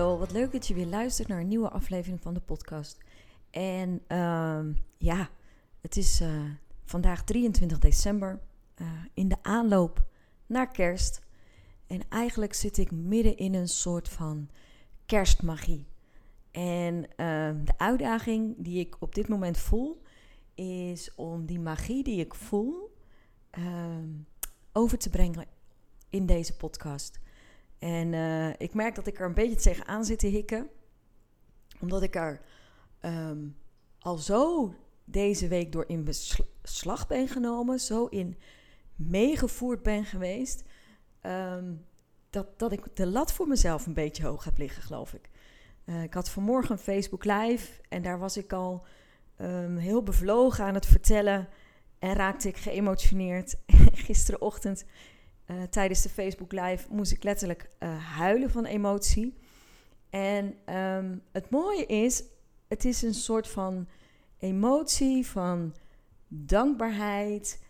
Wat leuk dat je weer luistert naar een nieuwe aflevering van de podcast. En ehm, ja, het is uh, vandaag 23 december, uh, in de aanloop naar kerst. En eigenlijk zit ik midden in een soort van kerstmagie. En uh, de uitdaging die ik op dit moment voel, is om die magie die ik voel ehm, over te brengen in deze podcast. En uh, ik merk dat ik er een beetje tegenaan zit te hikken. Omdat ik er um, al zo deze week door in beslag ben genomen. Zo in meegevoerd ben geweest. Um, dat, dat ik de lat voor mezelf een beetje hoog heb liggen, geloof ik. Uh, ik had vanmorgen een Facebook Live en daar was ik al um, heel bevlogen aan het vertellen. En raakte ik geëmotioneerd. Gisterenochtend uh, tijdens de Facebook Live moest ik letterlijk uh, huilen van emotie. En um, het mooie is, het is een soort van emotie van dankbaarheid,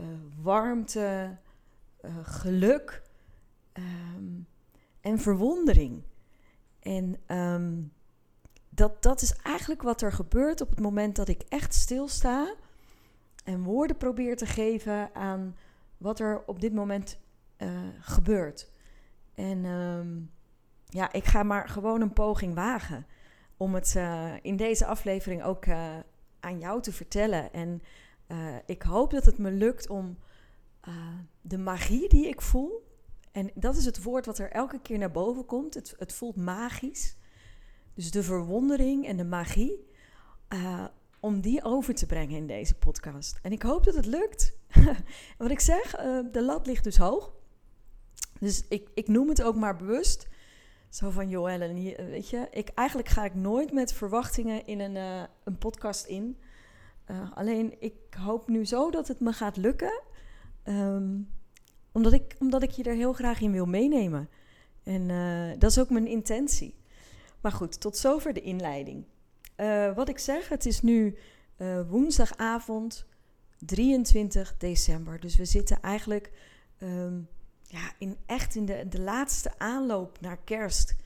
uh, warmte, geluk um, en verwondering. En um, dat, dat is eigenlijk wat er gebeurt op het moment dat ik echt stilsta en woorden probeer te geven aan wat er op dit moment uh, gebeurt. En um, ja, ik ga maar gewoon een poging wagen om het uh, in deze aflevering ook uh, aan jou te vertellen. En ik hoop dat het me lukt om de magie die ik voel, en dat is het woord wat er elke keer naar boven komt, het, het voelt magisch. Dus de verwondering en de magie, om die over te brengen in deze podcast. En ik hoop dat het lukt. wat ik zeg, de lat ligt dus hoog. Dus ik, ik noem het ook maar bewust. Zo van, joh weet je, ik, eigenlijk ga ik nooit met verwachtingen in een, uh, een podcast in. Uh, alleen, ik hoop nu zo dat het me gaat lukken. Um, omdat, ik, omdat ik je er heel graag in wil meenemen. En uh, dat is ook mijn intentie. Maar goed, tot zover de inleiding. wat ik zeg, het is nu woensdagavond 23 december. Dus we zitten eigenlijk... Um, ja, in, echt in de, de laatste aanloop naar kerst.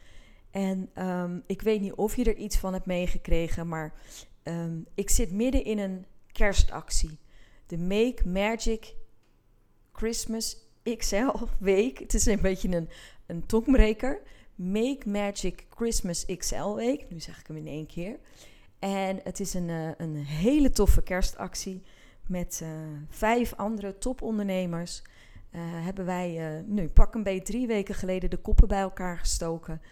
En um, ik weet niet of je er iets van hebt meegekregen, maar um, ik zit midden in een kerstactie. De Make Magic Christmas XL week. Het is een beetje een, een tongbreker. Make Magic Christmas XL week. Nu zeg ik hem in één keer. En het is een, uh, een hele toffe kerstactie met uh, vijf andere topondernemers. Uh, hebben wij uh, nu pak een beetje drie weken geleden de koppen bij elkaar gestoken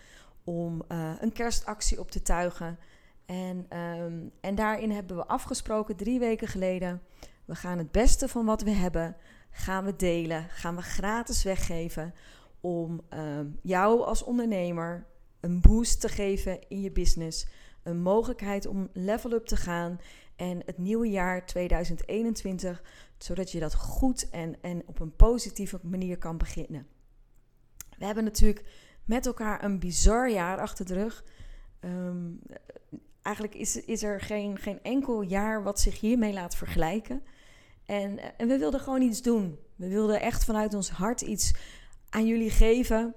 om uh, een kerstactie op te tuigen. En, um, en daarin hebben we afgesproken drie weken geleden, we gaan het beste van wat we hebben, gaan we delen, gaan we gratis weggeven om um, jou als ondernemer een boost te geven in je business, een mogelijkheid om level up te gaan en het nieuwe jaar 2021 zodat je dat goed en, en op een positieve manier kan beginnen. We hebben natuurlijk met elkaar een bizar jaar achter de rug. Um, eigenlijk is, is er geen, geen enkel jaar wat zich hiermee laat vergelijken. En, en we wilden gewoon iets doen. We wilden echt vanuit ons hart iets aan jullie geven.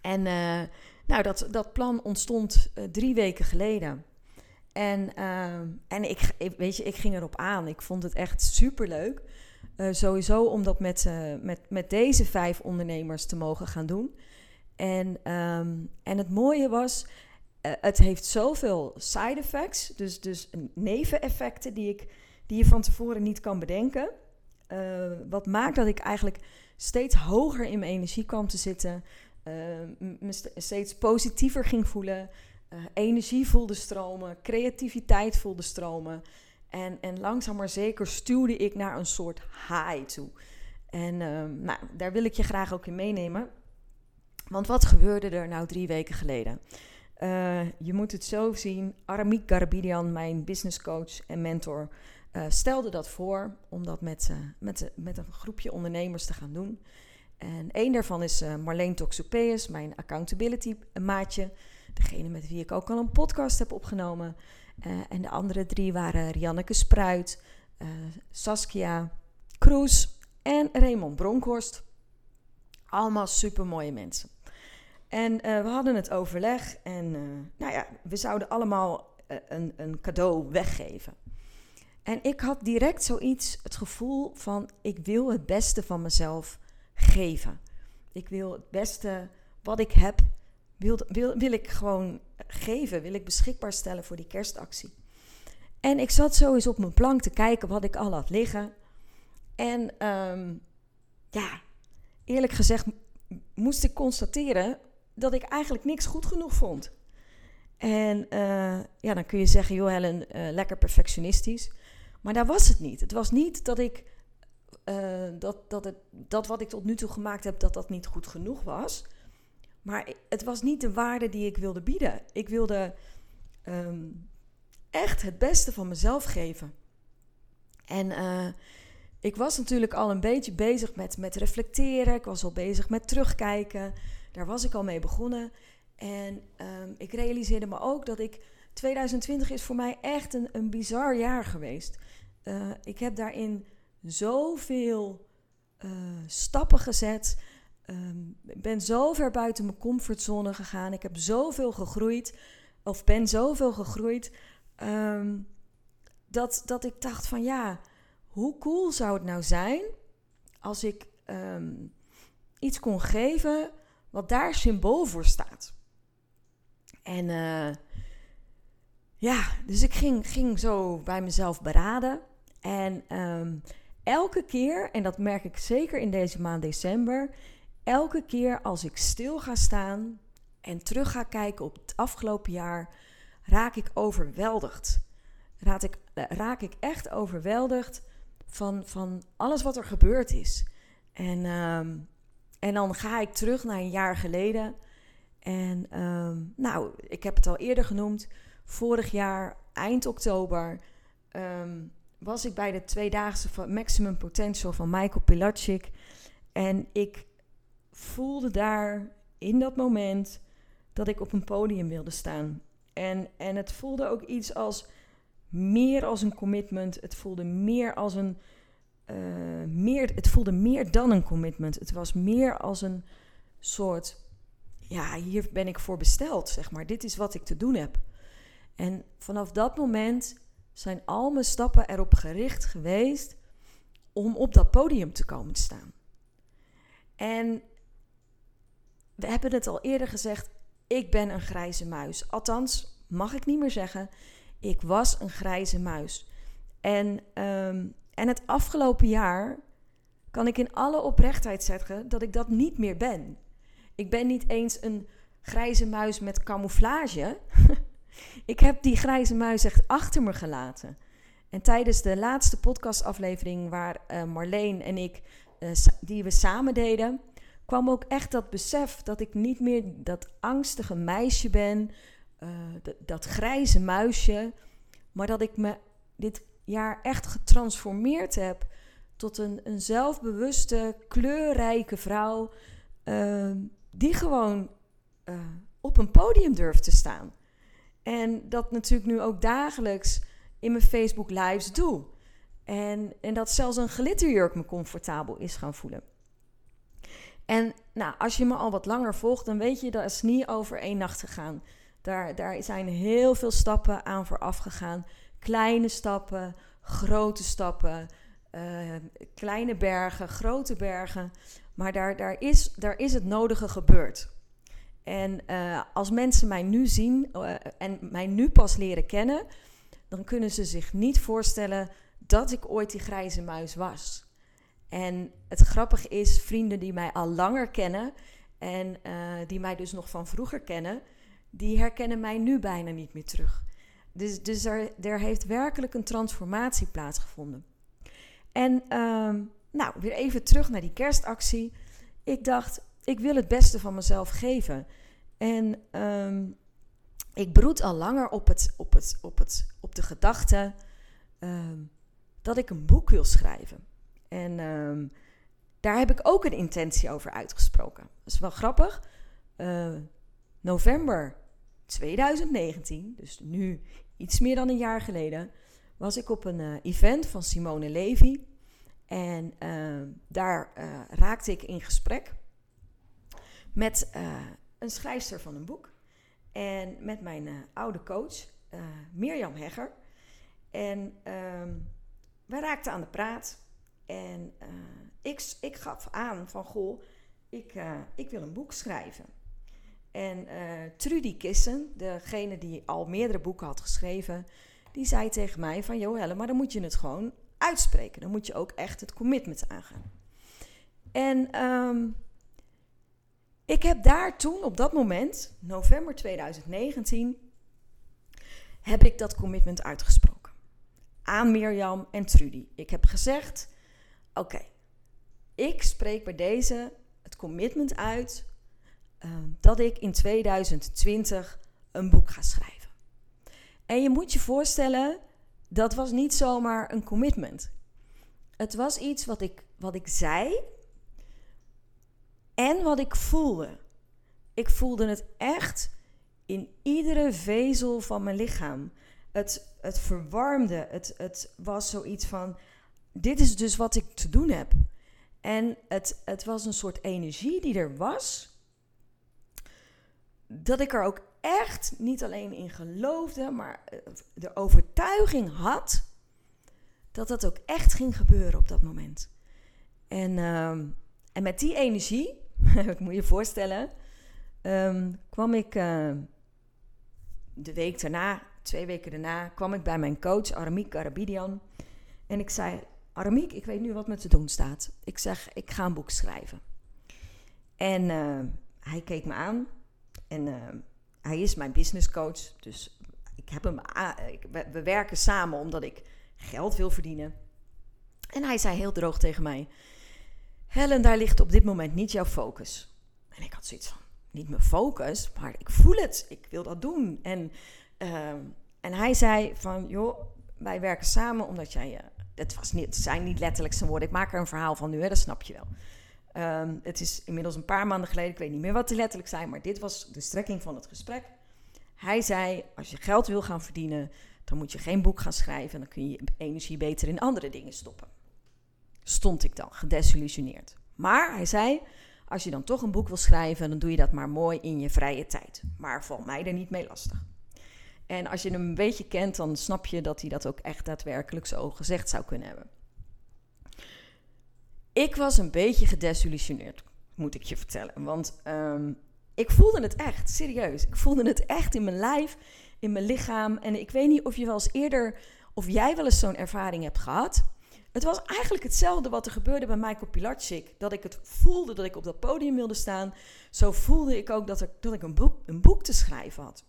En uh, nou, dat, dat plan ontstond uh, drie weken geleden. En, uh, en ik, weet je, ik ging erop aan. Ik vond het echt superleuk. Uh, sowieso om dat met, uh, met, met deze vijf ondernemers te mogen gaan doen. En, um, en het mooie was, uh, het heeft zoveel side effects. Dus, dus neveneffecten die, ik, die je van tevoren niet kan bedenken. wat maakt dat ik eigenlijk steeds hoger in mijn energie kwam te zitten. me steeds positiever ging voelen. Uh, energie voelde stromen, creativiteit voelde stromen. En, en langzaam maar zeker stuwde ik naar een soort high toe. En ehm, nou, daar wil ik je graag ook in meenemen. Want wat gebeurde er nou drie weken geleden? Uh, je moet het zo zien. Aramik Garabidian, mijn business coach en mentor, uh, stelde dat voor om dat met, met, met een groepje ondernemers te gaan doen. En één daarvan is Marleen Toxopeus, mijn accountability maatje. Degene met wie ik ook al een podcast heb opgenomen. en de andere drie waren Rianneke Spruit, Saskia Kroes en Raymond Bronkhorst. Allemaal super mooie mensen. En uh, we hadden het overleg en nou ja, we zouden allemaal een, een cadeau weggeven. En ik had direct zoiets, het gevoel van ik wil het beste van mezelf geven. Ik wil het beste wat ik heb, wil, wil, wil ik gewoon geven, wil ik beschikbaar stellen voor die kerstactie. En ik zat zo eens op mijn plank te kijken wat ik al had liggen. En um, ja, eerlijk gezegd moest ik constateren dat ik eigenlijk niks goed genoeg vond. En uh, ja, dan kun je zeggen, joh Helen, uh, lekker perfectionistisch. Maar daar was het niet. Het was niet dat ik, uh, dat, dat, het, dat wat ik tot nu toe gemaakt heb, dat dat niet goed genoeg was. Maar het was niet de waarde die ik wilde bieden. Ik wilde um, echt het beste van mezelf geven. En ik was natuurlijk al een beetje bezig met, met reflecteren. Ik was al bezig met terugkijken. Daar was ik al mee begonnen. En um, ik realiseerde me ook dat ik. 2020 is voor mij echt een, een bizar jaar geweest. Uh, ik heb daarin zoveel uh, stappen gezet. Um, ik ben zo ver buiten mijn comfortzone gegaan. Ik heb zoveel gegroeid. Of ben zoveel gegroeid. Um, dat, dat ik dacht van ja, hoe cool zou het nou zijn als ik iets kon geven wat daar symbool voor staat. En uh, ja, dus ik ging, ging zo bij mezelf beraden. En elke keer, en dat merk ik zeker in deze maand december, elke keer als ik stil ga staan en terug ga kijken op het afgelopen jaar, raak ik overweldigd. Raak ik, raak ik echt overweldigd van, van alles wat er gebeurd is. En um, en dan ga ik terug naar een jaar geleden. En um, nou, ik heb het al eerder genoemd. Vorig jaar, eind oktober, um, was ik bij de tweedaagse van Maximum Potential van Michael Pilatschik. En ik voelde daar in dat moment dat ik op een podium wilde staan. En, en het voelde ook iets als meer als een commitment. Het voelde meer als een uh, meer, het voelde meer dan een commitment. Het was meer als een soort, ja, hier ben ik voor besteld, zeg maar. Dit is wat ik te doen heb. En vanaf dat moment zijn al mijn stappen erop gericht geweest om op dat podium te komen te staan. En we hebben het al eerder gezegd, ik ben een grijze muis. Althans, mag ik niet meer zeggen, ik was een grijze muis. En um, en het afgelopen jaar kan ik in alle oprechtheid zeggen dat ik dat niet meer ben. Ik ben niet eens een grijze muis met camouflage. ik heb die grijze muis echt achter me gelaten. En tijdens de laatste podcastaflevering waar uh, Marleen en ik, uh, die we samen deden, kwam ook echt dat besef dat ik niet meer dat angstige meisje ben, uh, dat grijze muisje, maar dat ik me dit jaar echt getransformeerd heb tot een, een zelfbewuste, kleurrijke vrouw. Uh, die gewoon uh, op een podium durft te staan. En dat natuurlijk nu ook dagelijks in mijn Facebook lives doe. En, en dat zelfs een glitterjurk me comfortabel is gaan voelen. En nou, als je me al wat langer volgt, dan weet je dat is niet over één nacht gegaan. Daar, daar zijn heel veel stappen aan vooraf gegaan. Kleine stappen, grote stappen, uh, kleine bergen, grote bergen. Maar daar, daar, is, daar is het nodige gebeurd. En uh, als mensen mij nu zien uh, en mij nu pas leren kennen, dan kunnen ze zich niet voorstellen dat ik ooit die grijze muis was. En het grappige is, vrienden die mij al langer kennen en die mij dus nog van vroeger kennen, die herkennen mij nu bijna niet meer terug. Dus, dus er, er heeft werkelijk een transformatie plaatsgevonden. En um, nou, weer even terug naar die kerstactie. Ik dacht, ik wil het beste van mezelf geven. En ehm, ik broed al langer op, het, op, het, op, het, op de gedachte ehm, dat ik een boek wil schrijven. En ehm, daar heb ik ook een intentie over uitgesproken. Dat is wel grappig. Uh, november 2019, dus nu iets meer dan een jaar geleden, was ik op een uh, event van Simone Levy. En uh, daar uh, raakte ik in gesprek met een schrijfster van een boek. En met mijn oude coach, Mirjam Hegger. En ehm, we raakten aan de praat. En ik, ik gaf aan van, goh, ik, ik wil een boek schrijven. En uh, Trudy Kissen, degene die al meerdere boeken had geschreven, die zei tegen mij van... Joh Helle, maar dan moet je het gewoon uitspreken. Dan moet je ook echt het commitment aangaan. En um, ik heb daar toen, op dat moment, november 2019, heb ik dat commitment uitgesproken. Aan Mirjam en Trudy. Ik heb gezegd, oké, ik spreek bij deze het commitment uit Ehm, dat ik in 2020 een boek ga schrijven. En je moet je voorstellen, dat was niet zomaar een commitment. Het was iets wat ik, wat ik zei en wat ik voelde. Ik voelde het echt in iedere vezel van mijn lichaam. Het, het verwarmde. Het, het was zoiets van: dit is dus wat ik te doen heb. En het, het was een soort energie die er was dat ik er ook echt niet alleen in geloofde, maar eh, de overtuiging had dat dat ook echt ging gebeuren op dat moment. En, ehm, en met die energie, ik moet je voorstellen, um, kwam ik uh, de week daarna, twee weken daarna, kwam ik bij mijn coach Aramiek Arabidian. En ik zei, Aramiek, ik weet nu wat me te doen staat. Ik zeg, ik ga een boek schrijven. En uh, hij keek me aan en uh, hij is mijn business coach. Dus ik heb hem, we, werken samen omdat ik geld wil verdienen. En hij zei heel droog tegen mij: Helen, daar ligt op dit moment niet jouw focus. En ik had zoiets van: niet mijn focus, maar ik voel het. Ik wil dat doen. En, uh, en hij zei: van joh, wij werken samen omdat jij. Het, was niet, het zijn niet letterlijk zijn woorden. Ik maak er een verhaal van nu, hè, dat snap je wel. Um, het is inmiddels een paar maanden geleden, ik weet niet meer wat die letterlijk zijn, maar dit was de strekking van het gesprek. Hij zei: Als je geld wil gaan verdienen, dan moet je geen boek gaan schrijven. Dan kun je je energie beter in andere dingen stoppen. Stond ik dan, gedesillusioneerd. Maar hij zei: Als je dan toch een boek wil schrijven, dan doe je dat maar mooi in je vrije tijd. Maar val mij er niet mee lastig. En als je hem een beetje kent, dan snap je dat hij dat ook echt daadwerkelijk zo gezegd zou kunnen hebben. Ik was een beetje gedesillusioneerd, moet ik je vertellen. Want um, ik voelde het echt, serieus. Ik voelde het echt in mijn lijf, in mijn lichaam. En ik weet niet of je wel eens eerder, of jij wel eens zo'n ervaring hebt gehad. Het was eigenlijk hetzelfde wat er gebeurde bij Michael Pilarczyk. Dat ik het voelde dat ik op dat podium wilde staan. Zo voelde ik ook dat, dat ik een boek, een boek te schrijven had.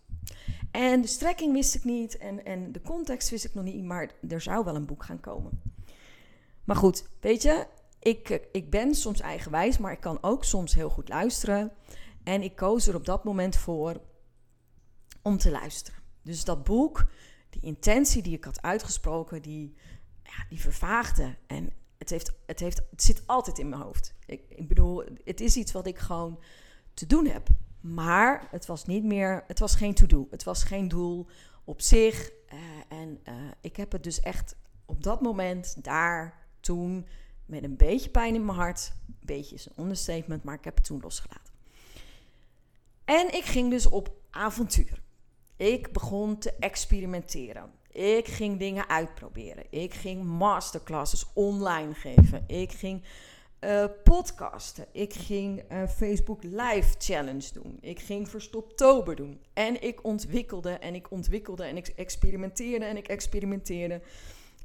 En de strekking wist ik niet en, en de context wist ik nog niet, maar er zou wel een boek gaan komen. Maar goed, weet je, ik, ik ben soms eigenwijs, maar ik kan ook soms heel goed luisteren. En ik koos er op dat moment voor om te luisteren. Dus dat boek, die intentie die ik had uitgesproken, die, ja, die vervaagde. En het, heeft, het, heeft, het zit altijd in mijn hoofd. Ik, ik bedoel, het is iets wat ik gewoon te doen heb. Maar het was niet meer, het was geen to-do. Het was geen doel op zich. Uh, en uh, ik heb het dus echt op dat moment, daar, toen, met een beetje pijn in mijn hart. Een beetje een understatement, maar ik heb het toen losgelaten. En ik ging dus op avontuur. Ik begon te experimenteren. Ik ging dingen uitproberen. Ik ging masterclasses online geven. Ik ging uh, podcasten. Ik ging uh, Facebook Live Challenge doen. Ik ging Verstoptober doen. En ik ontwikkelde en ik ontwikkelde en ik experimenteerde en ik experimenteerde.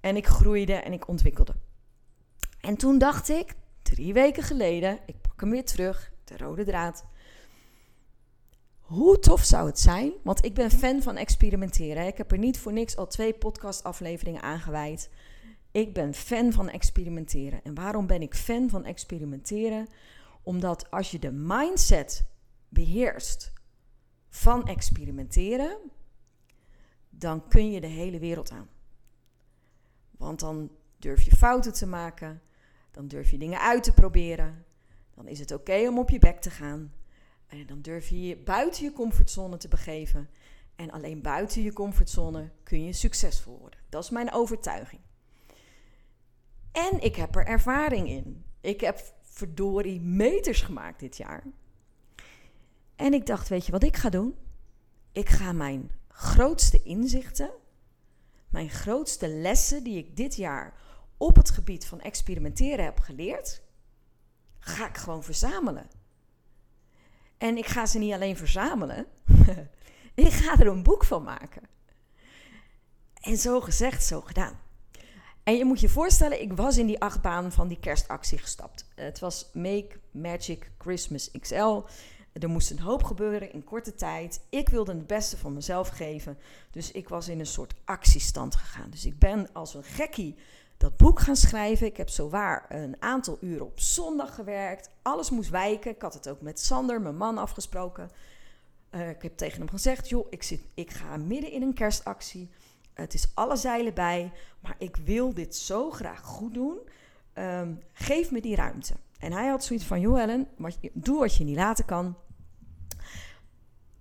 En ik groeide en ik ontwikkelde. En toen dacht ik, drie weken geleden, ik pak hem weer terug, de rode draad. Hoe tof zou het zijn? Want ik ben fan van experimenteren. Ik heb er niet voor niks al twee podcastafleveringen aangeweid. Ik ben fan van experimenteren. En waarom ben ik fan van experimenteren? Omdat als je de mindset beheerst van experimenteren, dan kun je de hele wereld aan. Want dan durf je fouten te maken, dan durf je dingen uit te proberen, dan is het oké om op je bek te gaan. En dan durf je je buiten je comfortzone te begeven. En alleen buiten je comfortzone kun je succesvol worden. Dat is mijn overtuiging. En ik heb er ervaring in. Ik heb verdorie meters gemaakt dit jaar. En ik dacht, weet je wat ik ga doen? Ik ga mijn grootste inzichten, mijn grootste lessen die ik dit jaar op het gebied van experimenteren heb geleerd, ga ik gewoon verzamelen. En ik ga ze niet alleen verzamelen, ik ga er een boek van maken. En zo gezegd, zo gedaan. En je moet je voorstellen, ik was in die achtbaan van die kerstactie gestapt. Het was Make Magic Christmas XL. Er moest een hoop gebeuren in korte tijd. Ik wilde het beste van mezelf geven. Dus ik was in een soort actiestand gegaan. Dus ik ben als een gekkie dat boek gaan schrijven. Ik heb zowaar een aantal uren op zondag gewerkt. Alles moest wijken. Ik had het ook met Sander, mijn man, afgesproken. Uh, ik heb tegen hem gezegd: joh, ik, zit, ik ga midden in een kerstactie. Het is alle zeilen bij, maar ik wil dit zo graag goed doen. Um, geef me die ruimte. En hij had zoiets van: joh, Ellen, doe wat je niet laten kan.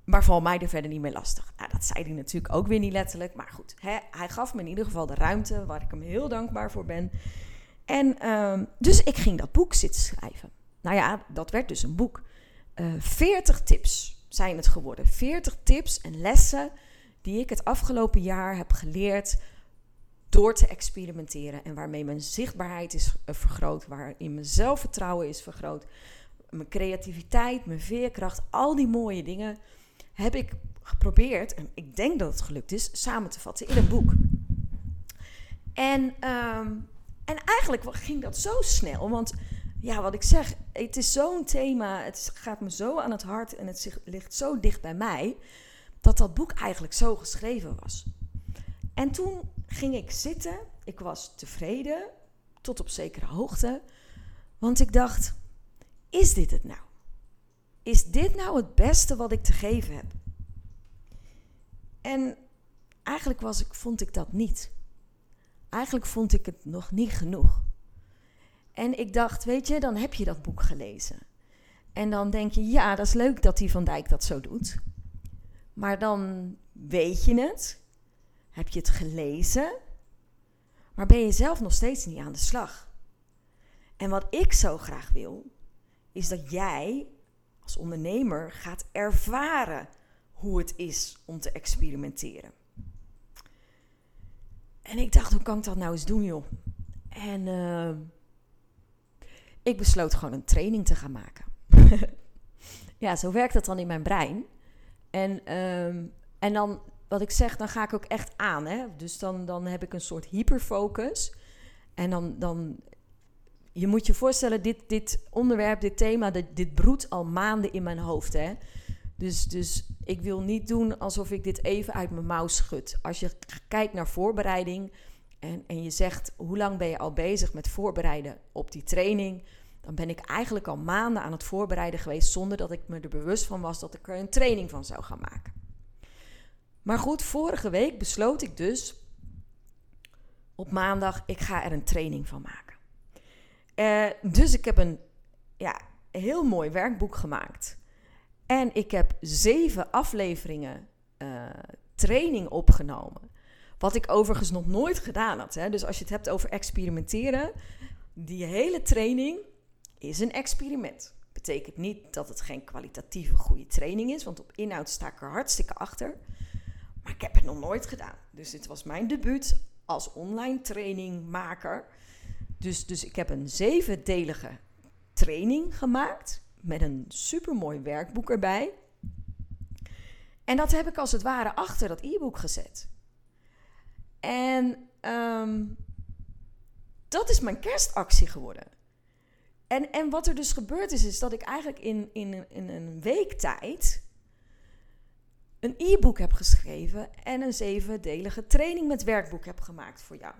Maar val mij er verder niet meer lastig. Nou, dat zei hij natuurlijk ook weer niet letterlijk. Maar goed, hè, hij gaf me in ieder geval de ruimte waar ik hem heel dankbaar voor ben. En um, dus ik ging dat boek zitten schrijven. Nou ja, dat werd dus een boek. Uh, eh, 40 tips zijn het geworden. 40 tips en lessen die ik het afgelopen jaar heb geleerd door te experimenteren. En waarmee mijn zichtbaarheid is eh, vergroot, waarin mijn zelfvertrouwen is vergroot. Mijn creativiteit, mijn veerkracht, al die mooie dingen heb ik geprobeerd, en ik denk dat het gelukt is, samen te vatten in een boek. En, um, en eigenlijk ging dat zo snel, want ja, wat ik zeg, het is zo'n thema, het gaat me zo aan het hart en het ligt zo dicht bij mij, dat dat boek eigenlijk zo geschreven was. En toen ging ik zitten, ik was tevreden, tot op zekere hoogte, want ik dacht, is dit het nou? is dit nou het beste wat ik te geven heb? En eigenlijk was ik, vond ik dat niet. Eigenlijk vond ik het nog niet genoeg. En ik dacht, weet je, dan heb je dat boek gelezen. En dan denk je, ja, dat is leuk dat die Van Dijk dat zo doet. Maar dan weet je het, heb je het gelezen, maar ben je zelf nog steeds niet aan de slag. En wat ik zo graag wil, is dat jij als ondernemer gaat ervaren hoe het is om te experimenteren. En ik dacht, hoe kan ik dat nou eens doen, joh? En uh, ik besloot gewoon een training te gaan maken. ja, zo werkt dat dan in mijn brein. En, uh, en dan, wat ik zeg, dan ga ik ook echt aan. Hè? Dus dan, dan heb ik een soort hyperfocus. En dan, dan je moet je voorstellen, dit, dit onderwerp, dit thema, dit, dit broedt al maanden in mijn hoofd. Hè? Dus, dus ik wil niet doen alsof ik dit even uit mijn mouw schud. Als je kijkt naar voorbereiding en, en je zegt hoe lang ben je al bezig met voorbereiden op die training, dan ben ik eigenlijk al maanden aan het voorbereiden geweest zonder dat ik me er bewust van was dat ik er een training van zou gaan maken. Maar goed, vorige week besloot ik dus op maandag, ik ga er een training van maken. Uh, dus ik heb een ja, heel mooi werkboek gemaakt. En ik heb zeven afleveringen uh, training opgenomen. Wat ik overigens nog nooit gedaan had. Hè. Dus als je het hebt over experimenteren, die hele training is een experiment. Betekent niet dat het geen kwalitatieve goede training is, want op inhoud sta ik er hartstikke achter. Maar ik heb het nog nooit gedaan. Dus dit was mijn debuut als online trainingmaker. Dus, dus ik heb een zevendelige training gemaakt met een supermooi werkboek erbij. En dat heb ik als het ware achter dat e-book gezet. En um, dat is mijn kerstactie geworden. En, en wat er dus gebeurd is, is dat ik eigenlijk in, in, in een week tijd een e-book heb geschreven en een zevendelige training met werkboek heb gemaakt voor jou.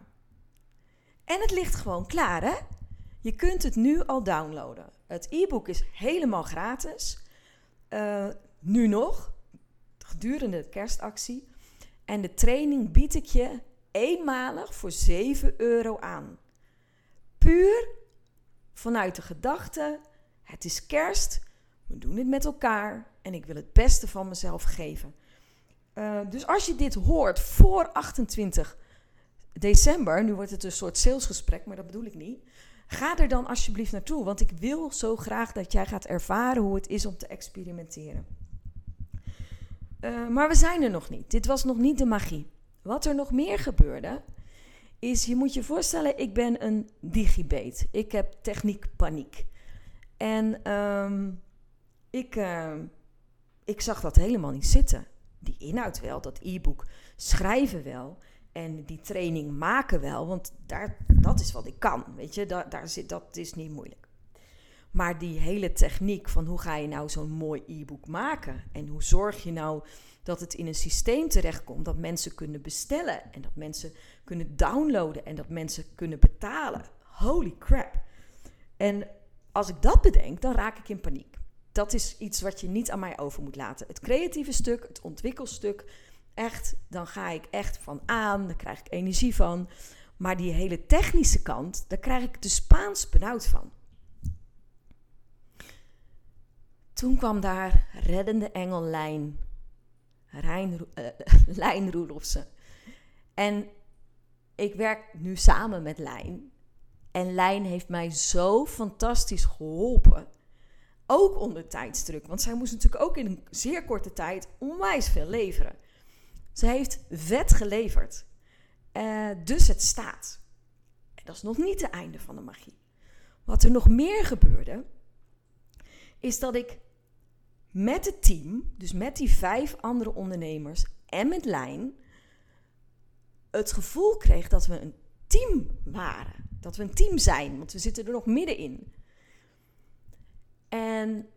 En het ligt gewoon klaar, hè? Je kunt het nu al downloaden. Het e-book is helemaal gratis. Uh, nu nog, gedurende de kerstactie. En de training bied ik je eenmalig voor 7 euro aan. Puur vanuit de gedachte: het is kerst, we doen het met elkaar en ik wil het beste van mezelf geven. Uh, dus als je dit hoort voor 28 december, nu wordt het een soort salesgesprek, maar dat bedoel ik niet. Ga er dan alsjeblieft naartoe, want ik wil zo graag dat jij gaat ervaren hoe het is om te experimenteren. Uh, maar we zijn er nog niet. Dit was nog niet de magie. Wat er nog meer gebeurde, is je moet je voorstellen, ik ben een digibeet. Ik heb techniekpaniek. En um, ik, uh, ik zag dat helemaal niet zitten. Die inhoud wel, dat e-book schrijven wel. En die training maken wel, want daar, dat is wat ik kan. Weet je, daar, daar zit, dat is niet moeilijk. Maar die hele techniek van hoe ga je nou zo'n mooi e-book maken? En hoe zorg je nou dat het in een systeem terechtkomt dat mensen kunnen bestellen en dat mensen kunnen downloaden en dat mensen kunnen betalen? Holy crap. En als ik dat bedenk, dan raak ik in paniek. Dat is iets wat je niet aan mij over moet laten. Het creatieve stuk, het ontwikkelstuk, echt, dan ga ik echt van aan, daar krijg ik energie van. Maar die hele technische kant, daar krijg ik de Spaans benauwd van. Toen kwam daar reddende engel Lijn, Rijn, uh. En ik werk nu samen met Lijn. En Lijn heeft mij zo fantastisch geholpen. Ook onder tijdsdruk. Want zij moest natuurlijk ook in een zeer korte tijd onwijs veel leveren. Ze heeft vet geleverd. Uh, dus het staat. En dat is nog niet het einde van de magie. Wat er nog meer gebeurde, is dat ik met het team, dus met die vijf andere ondernemers en met Lijn, het gevoel kreeg dat we een team waren. Dat we een team zijn, want we zitten er nog middenin. En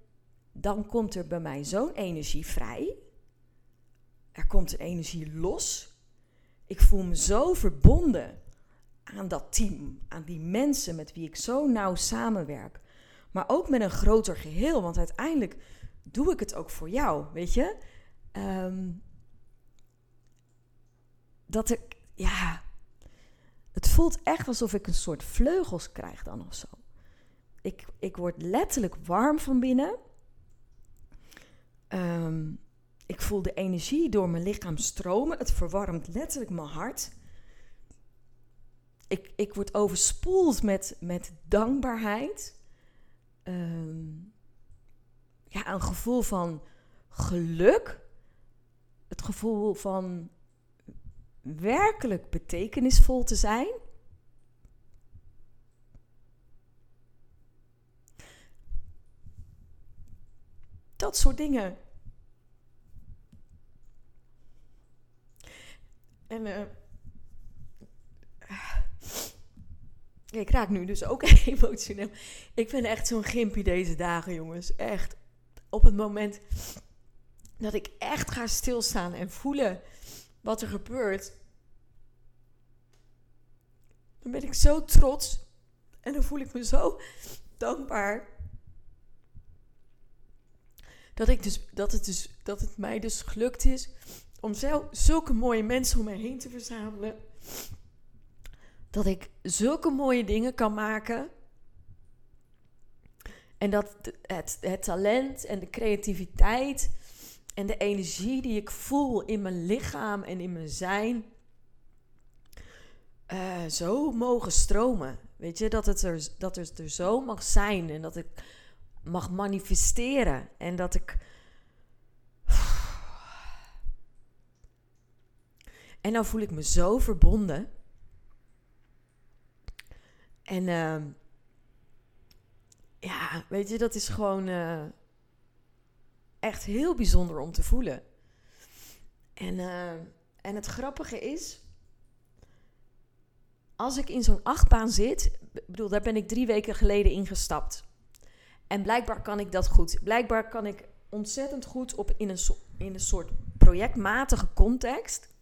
dan komt er bij mij zo'n energie vrij. Er komt een energie los. Ik voel me zo verbonden aan dat team, aan die mensen met wie ik zo nauw samenwerk. Maar ook met een groter geheel, want uiteindelijk doe ik het ook voor jou, weet je? Um, dat ik, ja, het voelt echt alsof ik een soort vleugels krijg dan of zo. Ik, ik word letterlijk warm van binnen. Um, ik voel de energie door mijn lichaam stromen. Het verwarmt letterlijk mijn hart. Ik, ik word overspoeld met, met dankbaarheid. Um, ja, een gevoel van geluk. Het gevoel van werkelijk betekenisvol te zijn. Dat soort dingen. En uh, ik raak nu dus ook emotioneel. Ik ben echt zo'n gimpie deze dagen, jongens. Echt. Op het moment dat ik echt ga stilstaan en voelen wat er gebeurt, dan ben ik zo trots en dan voel ik me zo dankbaar dat ik dus dat het dus dat het mij dus gelukt is om zulke mooie mensen om me heen te verzamelen. Dat ik zulke mooie dingen kan maken. En dat het, het talent en de creativiteit en de energie die ik voel in mijn lichaam en in mijn zijn. Uh, zo mogen stromen. Weet je, dat het, er, dat er zo mag zijn en dat ik mag manifesteren. En dat ik En dan voel ik me zo verbonden. En uh, ja, weet je, dat is gewoon uh, echt heel bijzonder om te voelen. En, uh, en het grappige is, als ik in zo'n achtbaan zit, bedoel, daar ben ik drie weken geleden ingestapt. En blijkbaar kan ik dat goed. Blijkbaar kan ik ontzettend goed op in een, in een soort projectmatige context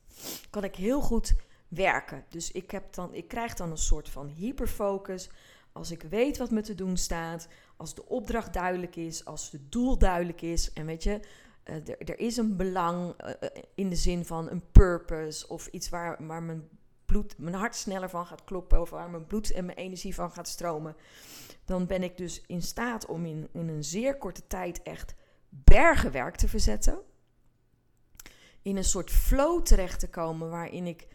kan ik heel goed werken. Dus ik, heb dan, ik krijg dan een soort van hyperfocus. Als ik weet wat me te doen staat, als de opdracht duidelijk is, als het doel duidelijk is. En weet je, uh, er, is een belang uh, in de zin van een purpose of iets waar, waar mijn bloed, mijn hart sneller van gaat kloppen of waar mijn bloed en mijn energie van gaat stromen. Dan ben ik dus in staat om in, in een zeer korte tijd echt bergen werk te verzetten. In een soort flow terecht te komen waarin ik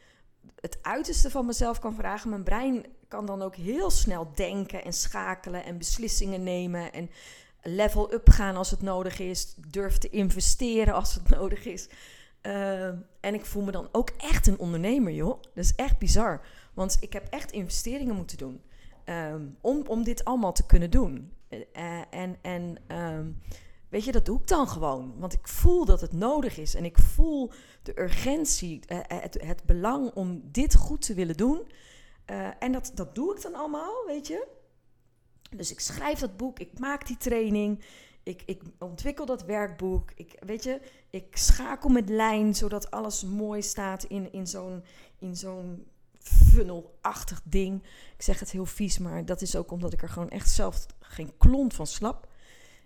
het uiterste van mezelf kan vragen. Mijn brein kan dan ook heel snel denken en schakelen en beslissingen nemen en level up gaan als het nodig is, durf te investeren als het nodig is. Uh, en ik voel me dan ook echt een ondernemer, joh. Dat is echt bizar. Want ik heb echt investeringen moeten doen um, om, om dit allemaal te kunnen doen. Uh, en en um, weet je, dat doe ik dan gewoon. Want ik voel dat het nodig is. En ik voel de urgentie, het belang om dit goed te willen doen. En dat, dat doe ik dan allemaal, weet je. Dus ik schrijf dat boek, ik maak die training, ik, ik ontwikkel dat werkboek. Ik, weet je, ik schakel met lijn zodat alles mooi staat in, in zo'n in zo'n funnelachtig ding. Ik zeg het heel vies, maar dat is ook omdat ik er gewoon echt zelf geen klont van slap.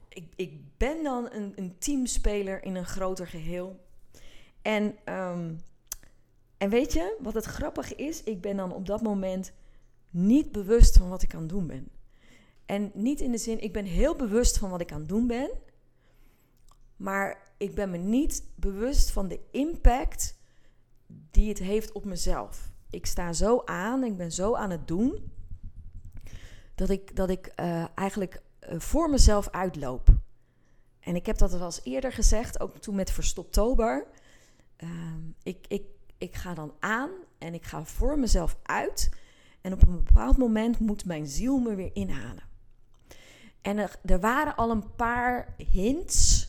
Ik, ik ben dan een, een teamspeler in een groter geheel. En, um, en weet je wat het grappige is? Ik ben dan op dat moment niet bewust van wat ik aan het doen ben. En niet in de zin, ik ben heel bewust van wat ik aan het doen ben. Maar ik ben me niet bewust van de impact die het heeft op mezelf. Ik sta zo aan, ik ben zo aan het doen, dat ik, dat ik uh, eigenlijk uh, voor mezelf uitloop. En ik heb dat al eens eerder gezegd, ook toen met Verstoptober. Uh, ik, ik, ik ga dan aan en ik ga voor mezelf uit. En op een bepaald moment moet mijn ziel me weer inhalen. En er, er waren al een paar hints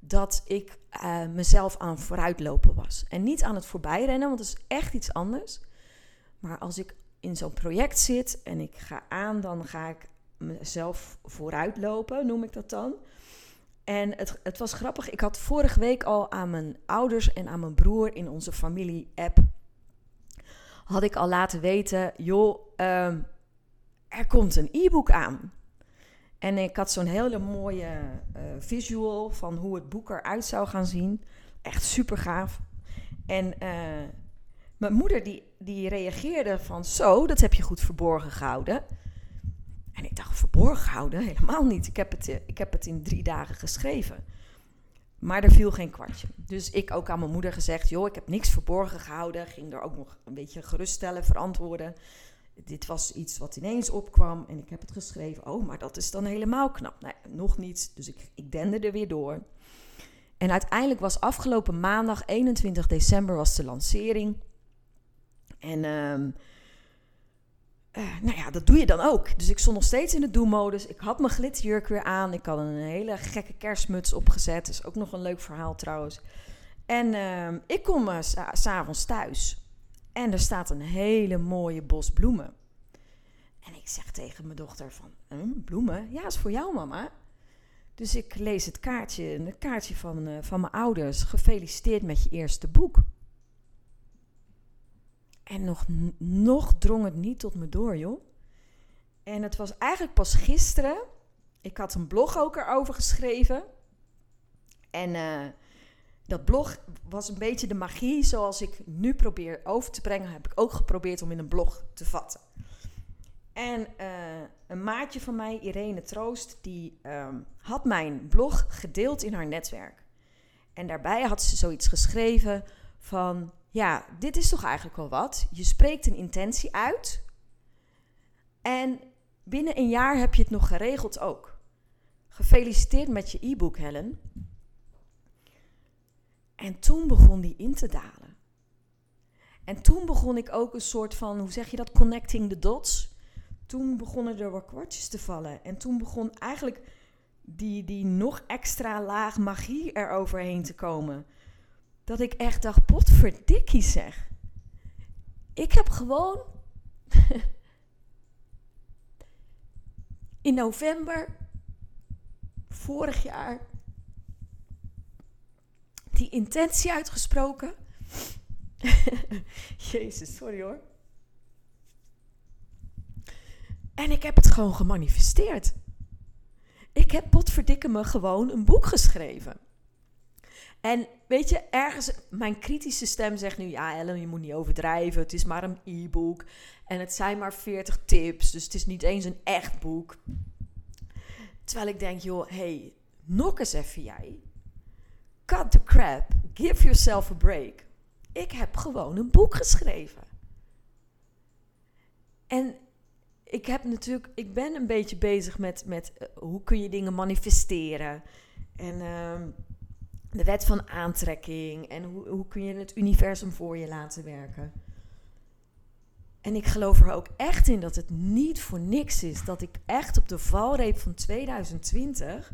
dat ik uh, mezelf aan vooruitlopen was. En niet aan het voorbijrennen, want dat is echt iets anders. Maar als ik in zo'n project zit en ik ga aan, dan ga ik mezelf vooruitlopen, noem ik dat dan. En het, het was grappig. Ik had vorige week al aan mijn ouders en aan mijn broer in onze familie-app... had ik al laten weten, joh, um, er komt een e-book aan. En ik had zo'n hele mooie uh, visual van hoe het boek eruit zou gaan zien. Echt super gaaf. En uh, mijn moeder die, die reageerde van zo, dat heb je goed verborgen gehouden. En ik dacht, verborgen gehouden? Helemaal niet. Ik heb het, ik heb het in drie dagen geschreven. Maar er viel geen kwartje. Dus ik ook aan mijn moeder gezegd, joh, ik heb niks verborgen gehouden. Ging er ook nog een beetje geruststellen, verantwoorden dit was iets wat ineens opkwam en ik heb het geschreven. Oh, maar dat is dan helemaal knap. Nee, nog niet. Dus ik, ik dende er weer door. En uiteindelijk was afgelopen maandag, 21 december, was de lancering. En um, uh, nou ja, dat doe je dan ook. Dus ik stond nog steeds in de do-modus. Ik had mijn glitterjurk weer aan. Ik had een hele gekke kerstmuts opgezet. Dat is ook nog een leuk verhaal trouwens. En uh, ik kom uh, s'avonds thuis. En er staat een hele mooie bos bloemen. En ik zeg tegen mijn dochter van, hm, bloemen? Ja, is voor jou mama. Dus ik lees het kaartje, een kaartje van, van mijn ouders. Gefeliciteerd met je eerste boek. En nog, nog drong het niet tot me door, joh. En het was eigenlijk pas gisteren. Ik had een blog ook erover geschreven. En uh, dat blog was een beetje de magie zoals ik nu probeer over te brengen, heb ik ook geprobeerd om in een blog te vatten. En uh, een maatje van mij, Irene Troost, die um, had mijn blog gedeeld in haar netwerk. En daarbij had ze zoiets geschreven van, ja, dit is toch eigenlijk wel wat. Je spreekt een intentie uit en binnen een jaar heb je het nog geregeld ook. Gefeliciteerd met je e-book, Helen. En toen begon die in te dalen. En toen begon ik ook een soort van, hoe zeg je dat, connecting the dots. Toen begonnen er wat kwartjes te vallen. En toen begon eigenlijk die, die nog extra laag magie eroverheen te komen. Dat ik echt dacht, potverdikkie zeg. Ik heb gewoon in november vorig jaar die intentie uitgesproken. Jezus, sorry hoor. En ik heb het gewoon gemanifesteerd. Ik heb potverdikke me gewoon een boek geschreven. En weet je, ergens, mijn kritische stem zegt nu: ja, Ellen, je moet niet overdrijven. Het is maar een e-book. En het zijn maar 40 tips. Dus het is niet eens een echt boek. Terwijl ik denk: joh, hey, nog eens even jij. Cut the crap. Give yourself a break. Ik heb gewoon een boek geschreven. En ik heb natuurlijk, ik ben een beetje bezig met, met uh, hoe kun je dingen manifesteren. En uh, de wet van aantrekking. En hoe, hoe kun je het universum voor je laten werken. En ik geloof er ook echt in dat het niet voor niks is. Dat ik echt op de valreep van 2020.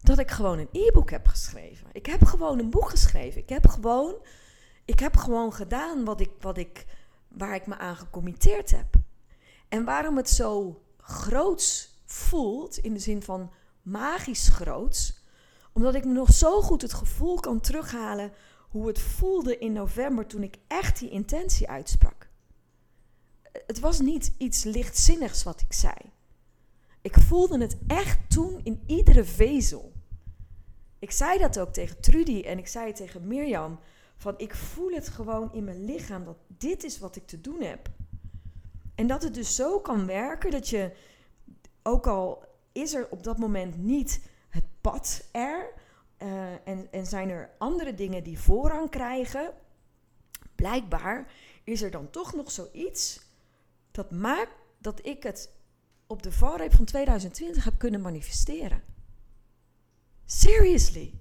Dat ik gewoon een e-book heb geschreven. Ik heb gewoon een boek geschreven. Ik heb gewoon, ik heb gewoon gedaan wat ik, wat ik, waar ik me aan gecommitteerd heb. En waarom het zo groots voelt, in de zin van magisch groots, omdat ik me nog zo goed het gevoel kan terughalen hoe het voelde in november toen ik echt die intentie uitsprak. Het was niet iets lichtzinnigs wat ik zei. Ik voelde het echt toen in iedere vezel. Ik zei dat ook tegen Trudy en ik zei het tegen Mirjam. Van ik voel het gewoon in mijn lichaam dat dit is wat ik te doen heb. En dat het dus zo kan werken dat je, ook al is er op dat moment niet het pad er, uh, en, en zijn er andere dingen die voorrang krijgen, blijkbaar is er dan toch nog zoiets dat maakt dat ik het op de valreep van 2020 heb kunnen manifesteren. Seriously.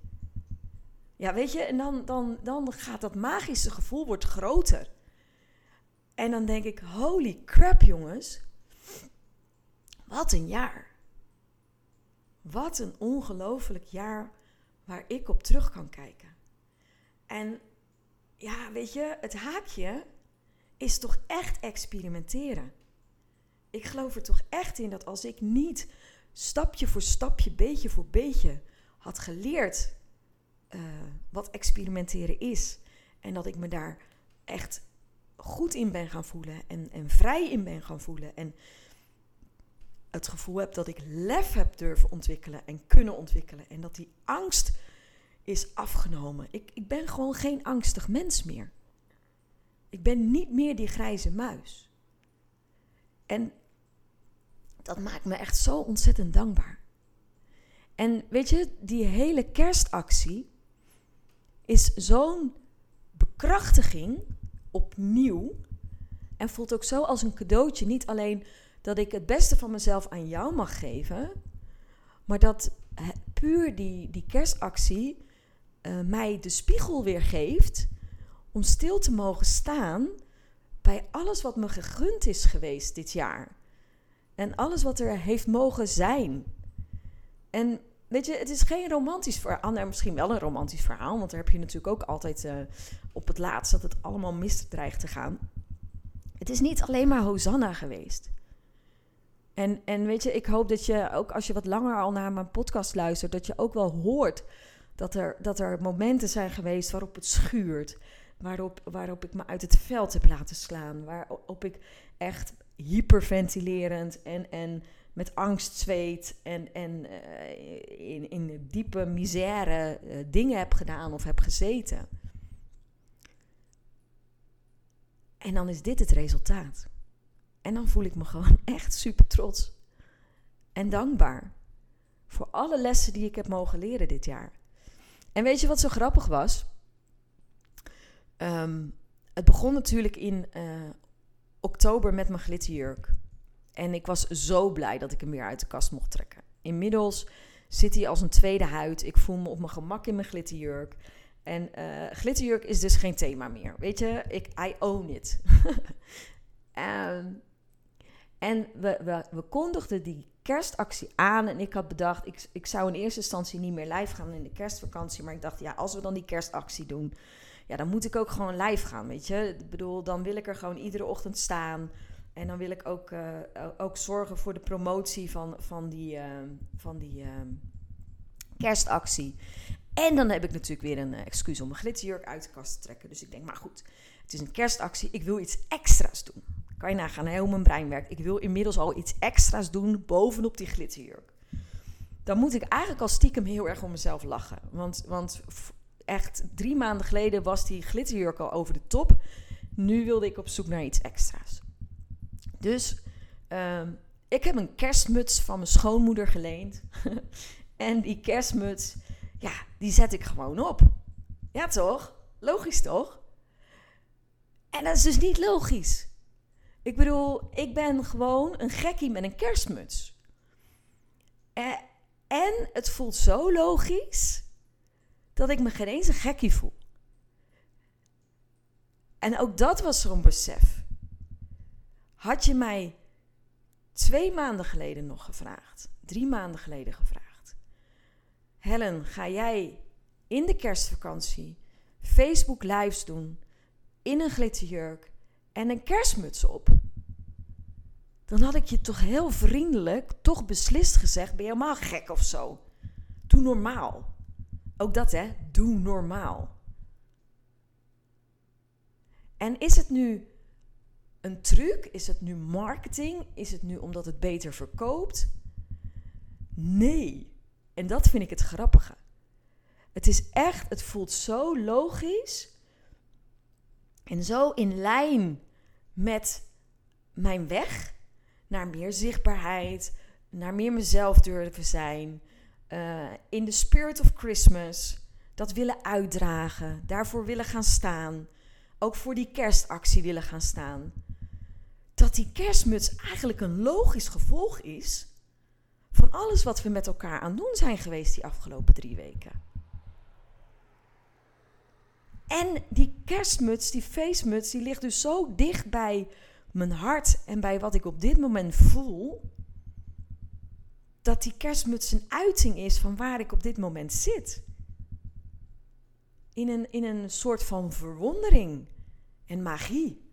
Ja, weet je, en dan, dan, dan gaat dat magische gevoel wordt groter. En dan denk ik, holy crap jongens, wat een jaar. Wat een ongelofelijk jaar waar ik op terug kan kijken. En ja, weet je, het haakje is toch echt experimenteren. Ik geloof er toch echt in dat als ik niet stapje voor stapje, beetje voor beetje had geleerd uh, wat experimenteren is. En dat ik me daar echt goed in ben gaan voelen en, en vrij in ben gaan voelen. En het gevoel heb dat ik lef heb durven ontwikkelen en kunnen ontwikkelen. En dat die angst is afgenomen. Ik, ik ben gewoon geen angstig mens meer. Ik ben niet meer die grijze muis. En dat maakt me echt zo ontzettend dankbaar. En weet je, die hele kerstactie is zo'n bekrachtiging opnieuw. En voelt ook zo als een cadeautje. Niet alleen dat ik het beste van mezelf aan jou mag geven, maar dat puur die, die kerstactie uh, mij de spiegel weer geeft om stil te mogen staan bij alles wat me gegund is geweest dit jaar. En alles wat er heeft mogen zijn. En weet je, het is geen romantisch verhaal. Nou, misschien wel een romantisch verhaal, want daar heb je natuurlijk ook altijd uh, op het laatst dat het allemaal mis dreigt te gaan. Het is niet alleen maar Hosanna geweest. En, en weet je, ik hoop dat je ook als je wat langer al naar mijn podcast luistert, dat je ook wel hoort dat er, dat er momenten zijn geweest waarop het schuurt. Waarop, waarop ik me uit het veld heb laten slaan. Waarop ik echt hyperventilerend en, en met angst zweet en, en uh, in, in diepe misère uh, dingen heb gedaan of heb gezeten. En dan is dit het resultaat. En dan voel ik me gewoon echt super trots en dankbaar voor alle lessen die ik heb mogen leren dit jaar. En weet je wat zo grappig was? Um, het begon natuurlijk in uh, oktober met mijn glitterjurk. En ik was zo blij dat ik hem weer uit de kast mocht trekken. Inmiddels zit hij als een tweede huid. Ik voel me op mijn gemak in mijn glitterjurk. En uh, glitterjurk is dus geen thema meer. Weet je, ik, I own it. um, en we, we, we kondigden die kerstactie aan. En ik had bedacht, ik, ik zou in eerste instantie niet meer live gaan in de kerstvakantie. Maar ik dacht, ja, als we dan die kerstactie doen, ja, dan moet ik ook gewoon live gaan, weet je. Ik bedoel, dan wil ik er gewoon iedere ochtend staan. En dan wil ik ook, uh, ook zorgen voor de promotie van, van die, uh, van die uh, kerstactie. En dan heb ik natuurlijk weer een eh, excuus om mijn glitterjurk uit de kast te trekken. Dus ik denk, maar goed, het is een kerstactie. Ik wil iets extra's doen. Kan je nagaan hoe mijn brein werkt. Ik wil inmiddels al iets extra's doen bovenop die glitterjurk. Dan moet ik eigenlijk al stiekem heel erg om mezelf lachen. Want, want echt drie maanden geleden was die glitterjurk al over de top. Nu wilde ik op zoek naar iets extra's. Dus ehm, ik heb een kerstmuts van mijn schoonmoeder geleend. en die kerstmuts, ja, die zet ik gewoon op. Ja, toch? Logisch toch? En dat is dus niet logisch. Ik bedoel, ik ben gewoon een gekkie met een kerstmuts. En het voelt zo logisch dat ik me geen eens een gekkie voel. En ook dat was zo'n besef. Had je mij twee maanden geleden nog gevraagd, drie maanden geleden gevraagd. Helen, ga jij in de kerstvakantie Facebook lives doen in een glitterjurk en een kerstmuts op? Dan had ik je toch heel vriendelijk, toch beslist gezegd: ben je helemaal gek of zo? Doe normaal. Ook dat hè, doe normaal. En is het nu een truc? Is het nu marketing? Is het nu omdat het beter verkoopt? Nee. En dat vind ik het grappige. Het is echt, het voelt zo logisch en zo in lijn met mijn weg naar meer zichtbaarheid, naar meer mezelf durven zijn, uh, in de spirit of Christmas, dat willen uitdragen, daarvoor willen gaan staan, ook voor die kerstactie willen gaan staan dat die kerstmuts eigenlijk een logisch gevolg is van alles wat we met elkaar aan doen zijn geweest die afgelopen drie weken. En die kerstmuts, die feestmuts, die ligt dus zo dicht bij mijn hart en bij wat ik op dit moment voel, dat die kerstmuts een uiting is van waar ik op dit moment zit. In een, in een soort van verwondering en magie.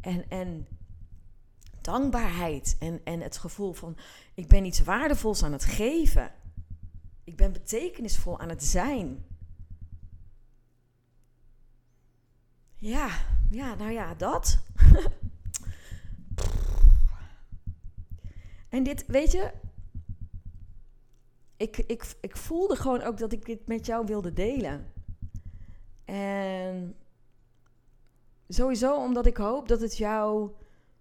En, en dankbaarheid en, en het gevoel van ik ben iets waardevols aan het geven. Ik ben betekenisvol aan het zijn. Ja, ja, nou ja, dat. en dit, weet je, ik, ik, ik voelde gewoon ook dat ik dit met jou wilde delen. En sowieso omdat ik hoop dat het jou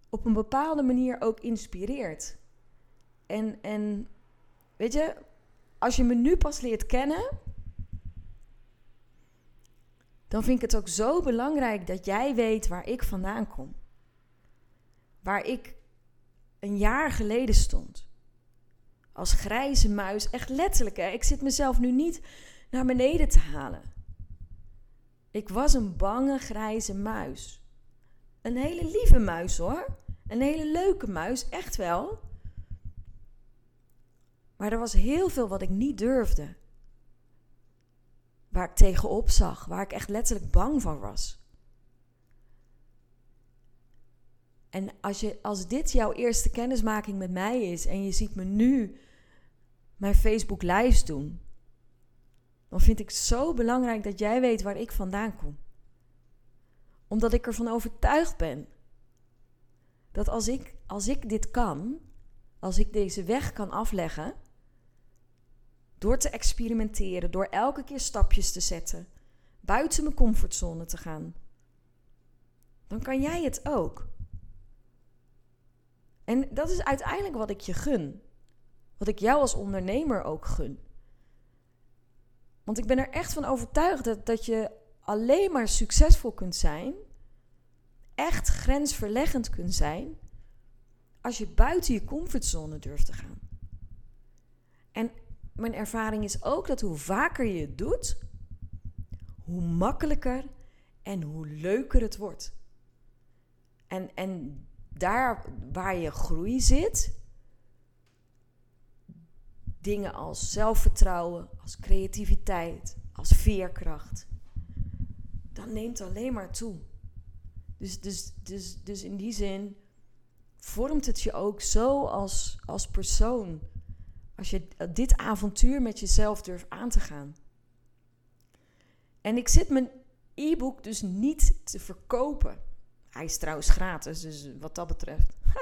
op een bepaalde manier ook inspireert. En, en weet je, als je me nu pas leert kennen, dan vind ik het ook zo belangrijk dat jij weet waar ik vandaan kom. Waar ik een jaar geleden stond. Als grijze muis, echt letterlijk. Hè? Ik zit mezelf nu niet naar beneden te halen. Ik was een bange grijze muis. Een hele lieve muis hoor. Een hele leuke muis, echt wel. Maar er was heel veel wat ik niet durfde. Waar ik tegenop zag, waar ik echt letterlijk bang van was. En als, je, als dit jouw eerste kennismaking met mij is en je ziet me nu mijn Facebook lives doen, dan vind ik het zo belangrijk dat jij weet waar ik vandaan kom. Omdat ik ervan overtuigd ben dat als ik, als ik dit kan, als ik deze weg kan afleggen, door te experimenteren, door elke keer stapjes te zetten, buiten mijn comfortzone te gaan, dan kan jij het ook. En dat is uiteindelijk wat ik je gun. Wat ik jou als ondernemer ook gun. Want ik ben er echt van overtuigd dat, dat je alleen maar succesvol kunt zijn echt grensverleggend kunt zijn als je buiten je comfortzone durft te gaan. En mijn ervaring is ook dat hoe vaker je het doet, hoe makkelijker en hoe leuker het wordt. En, en daar waar je groei zit, dingen als zelfvertrouwen, als creativiteit, als veerkracht, dan neemt alleen maar toe. Dus, dus, dus, dus in die zin vormt het je ook zo als, als persoon. Als je dit avontuur met jezelf durft aan te gaan. En ik zit mijn e-book dus niet te verkopen. Hij is trouwens gratis, dus wat dat betreft.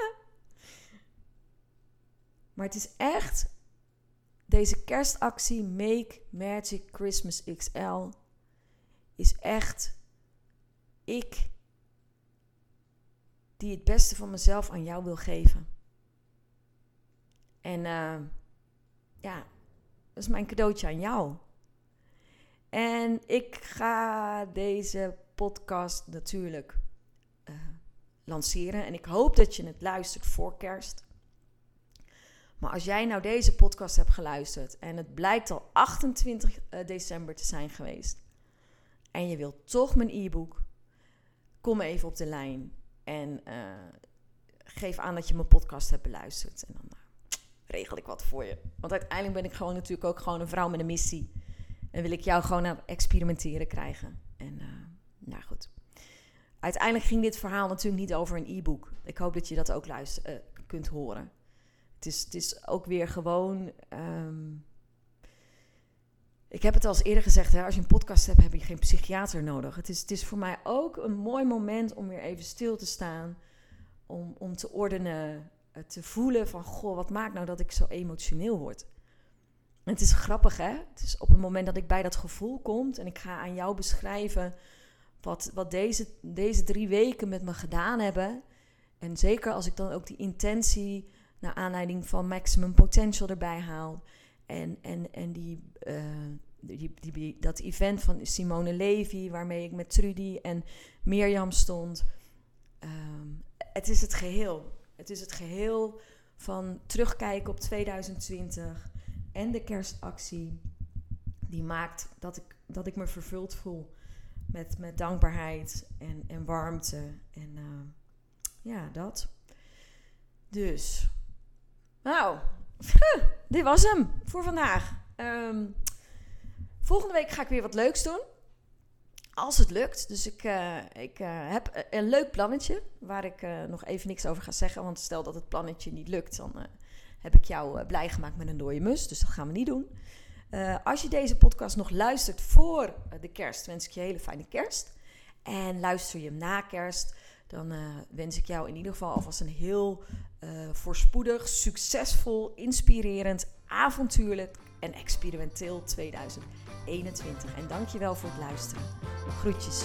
maar het is echt deze kerstactie Make Magic Christmas XL is echt ik die het beste van mezelf aan jou wil geven. En uh, ja, dat is mijn cadeautje aan jou. En ik ga deze podcast natuurlijk uh, lanceren. En ik hoop dat je het luistert voor kerst. Maar als jij nou deze podcast hebt geluisterd en het blijkt al 28 eh, december te zijn geweest. En je wilt toch mijn e-book, kom even op de lijn en uh, geef aan dat je mijn podcast hebt beluisterd. En dan regel ik wat voor je. Want uiteindelijk ben ik gewoon natuurlijk ook gewoon een vrouw met een missie. En wil ik jou gewoon aan experimenteren krijgen. En uh, nou goed. Uiteindelijk ging dit verhaal natuurlijk niet over een e-book. Ik hoop dat je dat ook luister, kunt horen. Het is, het is ook weer gewoon. Um, ik heb het al eens eerder gezegd, hè, als je een podcast hebt, heb je geen psychiater nodig. Het is, het is voor mij ook een mooi moment om weer even stil te staan. Om, om te ordenen, eh, te voelen van, goh, wat maakt nou dat ik zo emotioneel word? Het is grappig, hè? Het is op het moment dat ik bij dat gevoel kom en ik ga aan jou beschrijven wat, wat deze, deze drie weken met me gedaan hebben. En zeker als ik dan ook die intentie naar aanleiding van Maximum Potential erbij haal. En, en, en die, uh, die, die, dat event van Simone Levy, waarmee ik met Trudy en Mirjam stond. Um, het is het geheel. Het is het geheel van terugkijken op 2020 en de kerstactie. Die maakt dat ik, dat ik me vervuld voel met, met dankbaarheid en, en warmte. En uh, ja, dat. Dus, nou, dit was hem voor vandaag. Um, volgende week ga ik weer wat leuks doen. Als het lukt. Dus ik, uh, ik uh, heb een leuk plannetje waar ik uh, nog even niks over ga zeggen. Want stel dat het plannetje niet lukt, dan heb ik jou blij gemaakt met een dode mus. Dus dat gaan we niet doen. als je deze podcast nog luistert voor de kerst, wens ik je een hele fijne kerst. En luister je hem na kerst, dan wens ik jou in ieder geval alvast een heel voorspoedig, succesvol, inspirerend, avontuurlijk en experimenteel 2021. En dankjewel voor het luisteren. Groetjes.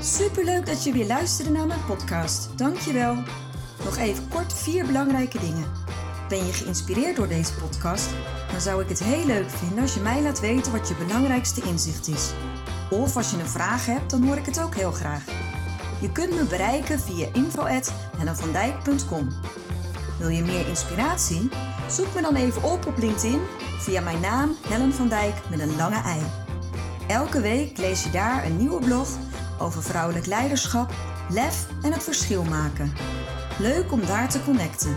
Superleuk dat je weer luisterde naar mijn podcast. Dankjewel. Nog even kort vier belangrijke dingen. Ben je geïnspireerd door deze podcast? Dan zou ik het heel leuk vinden als je mij laat weten wat je belangrijkste inzicht is. Of als je een vraag hebt, dan hoor ik het ook heel graag. Je kunt me bereiken via info.hellenvandijk.com Wil je meer inspiratie? Zoek me dan even op op LinkedIn via mijn naam Helen van Dijk met een lange ei. Elke week lees je daar een nieuwe blog over vrouwelijk leiderschap, lef en het verschil maken. Leuk om daar te connecten.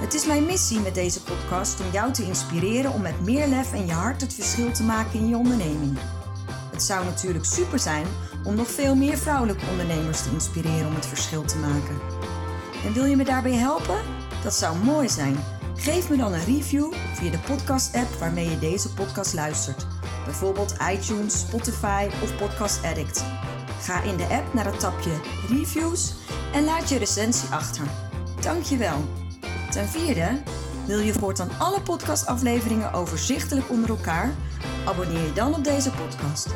Het is mijn missie met deze podcast om jou te inspireren om met meer lef en je hart het verschil te maken in je onderneming. Het zou natuurlijk super zijn om nog veel meer vrouwelijke ondernemers te inspireren om het verschil te maken. En wil je me daarbij helpen? Dat zou mooi zijn. Geef me dan een review via de podcast-app waarmee je deze podcast luistert. Bijvoorbeeld iTunes, Spotify of Podcast Addict. Ga in de app naar het tapje Reviews en laat je recensie achter. Dankjewel. Ten vierde, wil je voortaan alle podcastafleveringen overzichtelijk onder elkaar? Abonneer je dan op deze podcast.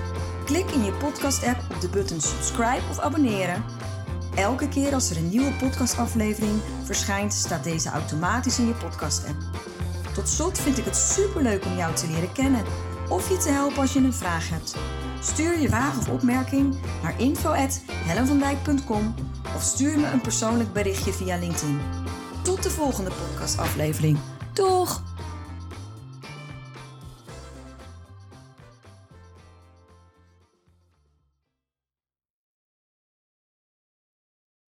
Klik in je podcast-app op de button subscribe of abonneren. Elke keer als er een nieuwe podcastaflevering verschijnt, staat deze automatisch in je podcast-app. Tot slot vind ik het superleuk om jou te leren kennen of je te helpen als je een vraag hebt. Stuur je vraag of opmerking naar info@hellenvandijk.com of stuur me een persoonlijk berichtje via LinkedIn. Tot de volgende podcastaflevering. Doeg!